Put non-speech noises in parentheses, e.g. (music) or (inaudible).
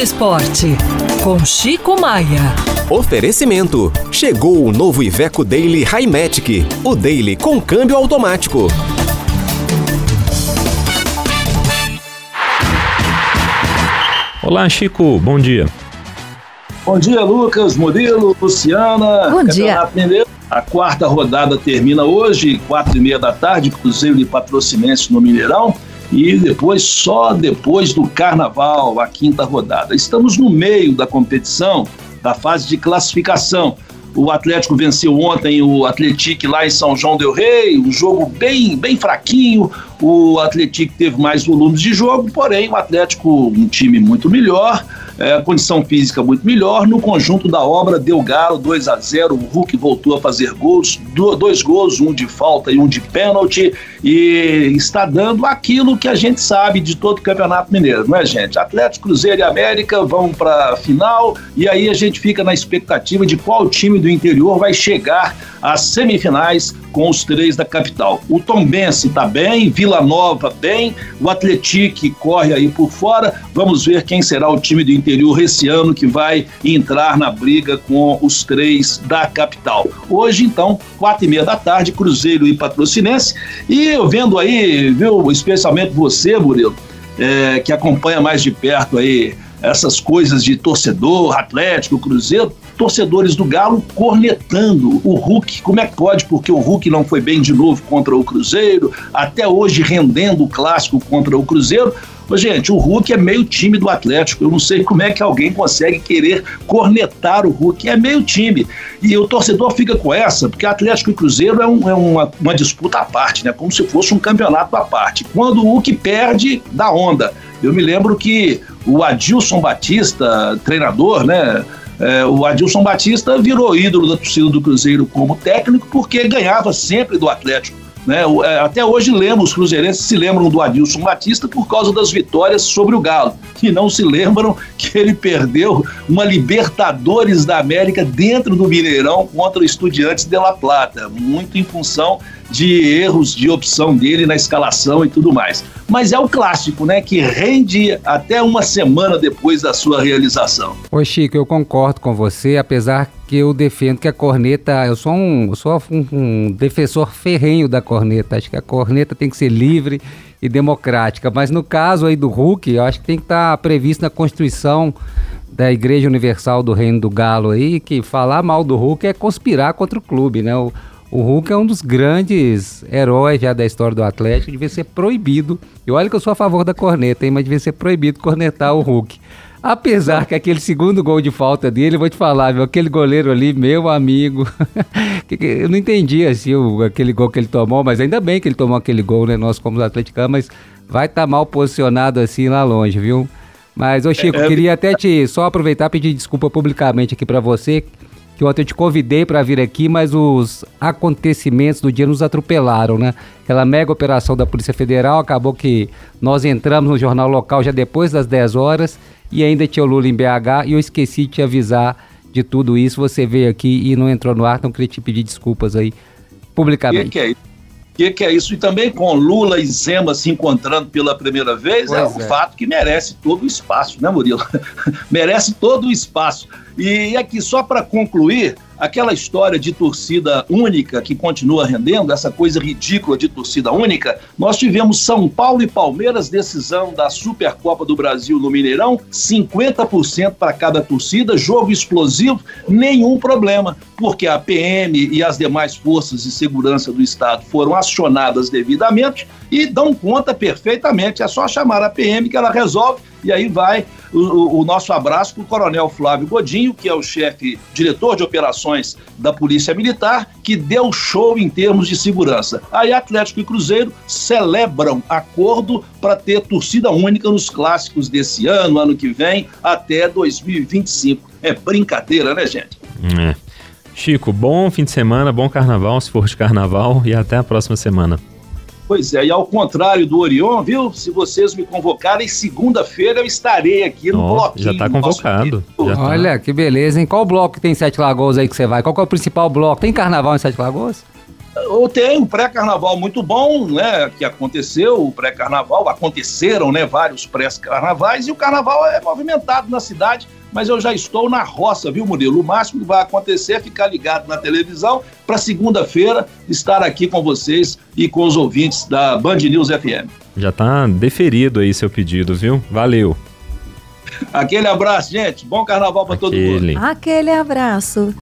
Esporte, com Chico Maia. Oferecimento. Chegou o novo Iveco Daily Highmatic. O Daily com câmbio automático. Olá, Chico. Bom dia. Bom dia, Lucas, Murilo, Luciana. Bom dia. Mineiro. A quarta rodada termina hoje, quatro e meia da tarde, Cruzeiro e Patrocinense no Mineirão e depois, só depois do Carnaval, a quinta rodada. Estamos no meio da competição, da fase de classificação. O Atlético venceu ontem o Atlético lá em São João del Rei, um jogo bem, bem fraquinho. O Atlético teve mais volumes de jogo, porém o Atlético um time muito melhor é, condição física muito melhor. No conjunto da obra, deu Galo 2 a 0 O Hulk voltou a fazer gols, dois gols, um de falta e um de pênalti, e está dando aquilo que a gente sabe de todo o Campeonato Mineiro, não é, gente? Atlético, Cruzeiro e América vão para a final, e aí a gente fica na expectativa de qual time do interior vai chegar às semifinais com os três da capital. O Tombense está bem, Vila Nova bem, o Atlético corre aí por fora. Vamos ver quem será o time do interior esse ano que vai entrar na briga com os três da capital. Hoje, então, quatro e meia da tarde, Cruzeiro e Patrocinense. E eu vendo aí, viu, especialmente você, Murilo, é, que acompanha mais de perto aí essas coisas de torcedor, Atlético, Cruzeiro, torcedores do Galo cornetando o Hulk. Como é que pode? Porque o Hulk não foi bem de novo contra o Cruzeiro, até hoje rendendo o clássico contra o Cruzeiro. Ô, gente, o Hulk é meio time do Atlético. Eu não sei como é que alguém consegue querer cornetar o Hulk. É meio time. E o torcedor fica com essa, porque Atlético e Cruzeiro é, um, é uma, uma disputa à parte, né? Como se fosse um campeonato à parte. Quando o Hulk perde, dá onda. Eu me lembro que o Adilson Batista, treinador, né? É, o Adilson Batista virou ídolo da torcida do Cruzeiro como técnico porque ganhava sempre do Atlético. Né? É, até hoje lembro, os cruzeirenses se lembram do Adilson Batista por causa das vitórias sobre o Galo. E não se lembram que ele perdeu uma Libertadores da América dentro do Mineirão contra o Estudiantes de La Plata, muito em função de erros de opção dele na escalação e tudo mais. Mas é o clássico, né? Que rende até uma semana depois da sua realização. Ô Chico, eu concordo com você, apesar que eu defendo que a corneta, eu sou um, eu sou um, um defensor ferrenho da corneta. Acho que a corneta tem que ser livre e democrática. Mas no caso aí do Hulk, eu acho que tem que estar previsto na Constituição da Igreja Universal do Reino do Galo aí, que falar mal do Hulk é conspirar contra o clube, né? O, o Hulk é um dos grandes heróis já da história do Atlético, devia ser proibido. E olha que eu sou a favor da corneta, hein, mas devia ser proibido cornetar o Hulk. Apesar que aquele segundo gol de falta dele, eu vou te falar, viu, aquele goleiro ali, meu amigo, (laughs) eu não entendi assim, o, aquele gol que ele tomou, mas ainda bem que ele tomou aquele gol, né? Nós, como atleticanos, mas vai estar tá mal posicionado assim lá longe, viu? Mas, ô Chico, é, é... queria até te só aproveitar e pedir desculpa publicamente aqui para você que ontem eu te convidei para vir aqui, mas os acontecimentos do dia nos atropelaram, né? Aquela mega operação da Polícia Federal, acabou que nós entramos no jornal local já depois das 10 horas e ainda tinha o Lula em BH e eu esqueci de te avisar de tudo isso. Você veio aqui e não entrou no ar, então queria te pedir desculpas aí publicamente. Que que é isso? que, que é isso? E também com Lula e Zema se encontrando pela primeira vez, é é um é. fato que merece todo o espaço, né, Murilo? (laughs) merece todo o espaço. E aqui, só para concluir, aquela história de torcida única que continua rendendo, essa coisa ridícula de torcida única, nós tivemos São Paulo e Palmeiras, decisão da Supercopa do Brasil no Mineirão, 50% para cada torcida, jogo explosivo, nenhum problema, porque a PM e as demais forças de segurança do Estado foram acionadas devidamente e dão conta perfeitamente. É só chamar a PM que ela resolve e aí vai o, o nosso abraço para o Coronel Flávio Godinho, que é o chefe, diretor de operações da Polícia Militar, que deu show em termos de segurança. Aí Atlético e Cruzeiro celebram acordo para ter torcida única nos clássicos desse ano, ano que vem, até 2025. É brincadeira, né, gente? É. Chico, bom fim de semana, bom carnaval, se for de carnaval, e até a próxima semana. Pois é, e ao contrário do Orion, viu? Se vocês me convocarem, segunda-feira eu estarei aqui no oh, bloquinho. Já está convocado. Já tá. Olha, que beleza, hein? Qual bloco tem Sete Lagoas aí que você vai? Qual é o principal bloco? Tem carnaval em Sete Lagoas? Eu tenho um pré-carnaval muito bom, né? Que aconteceu, o pré-carnaval, aconteceram, né? Vários pré-carnavais e o carnaval é movimentado na cidade, mas eu já estou na roça, viu, Murilo? O máximo que vai acontecer é ficar ligado na televisão para segunda-feira estar aqui com vocês e com os ouvintes da Band News FM. Já tá deferido aí seu pedido, viu? Valeu. Aquele abraço, gente. Bom carnaval para todo mundo. Aquele abraço.